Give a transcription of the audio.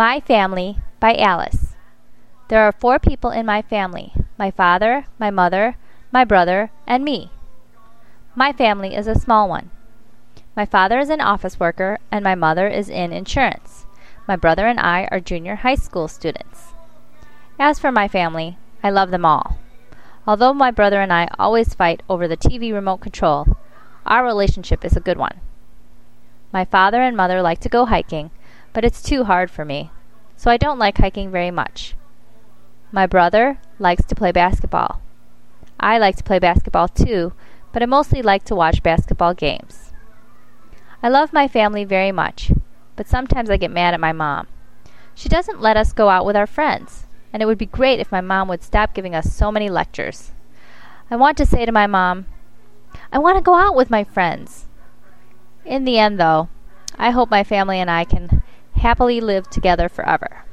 My Family by Alice. There are four people in my family my father, my mother, my brother, and me. My family is a small one. My father is an office worker, and my mother is in insurance. My brother and I are junior high school students. As for my family, I love them all. Although my brother and I always fight over the TV remote control, our relationship is a good one. My father and mother like to go hiking, but it's too hard for me, so I don't like hiking very much. My brother likes to play basketball. I like to play basketball too, but I mostly like to watch basketball games. I love my family very much, but sometimes I get mad at my mom. She doesn't let us go out with our friends, and it would be great if my mom would stop giving us so many lectures. I want to say to my mom, I want to go out with my friends. In the end, though, I hope my family and I can happily live together forever.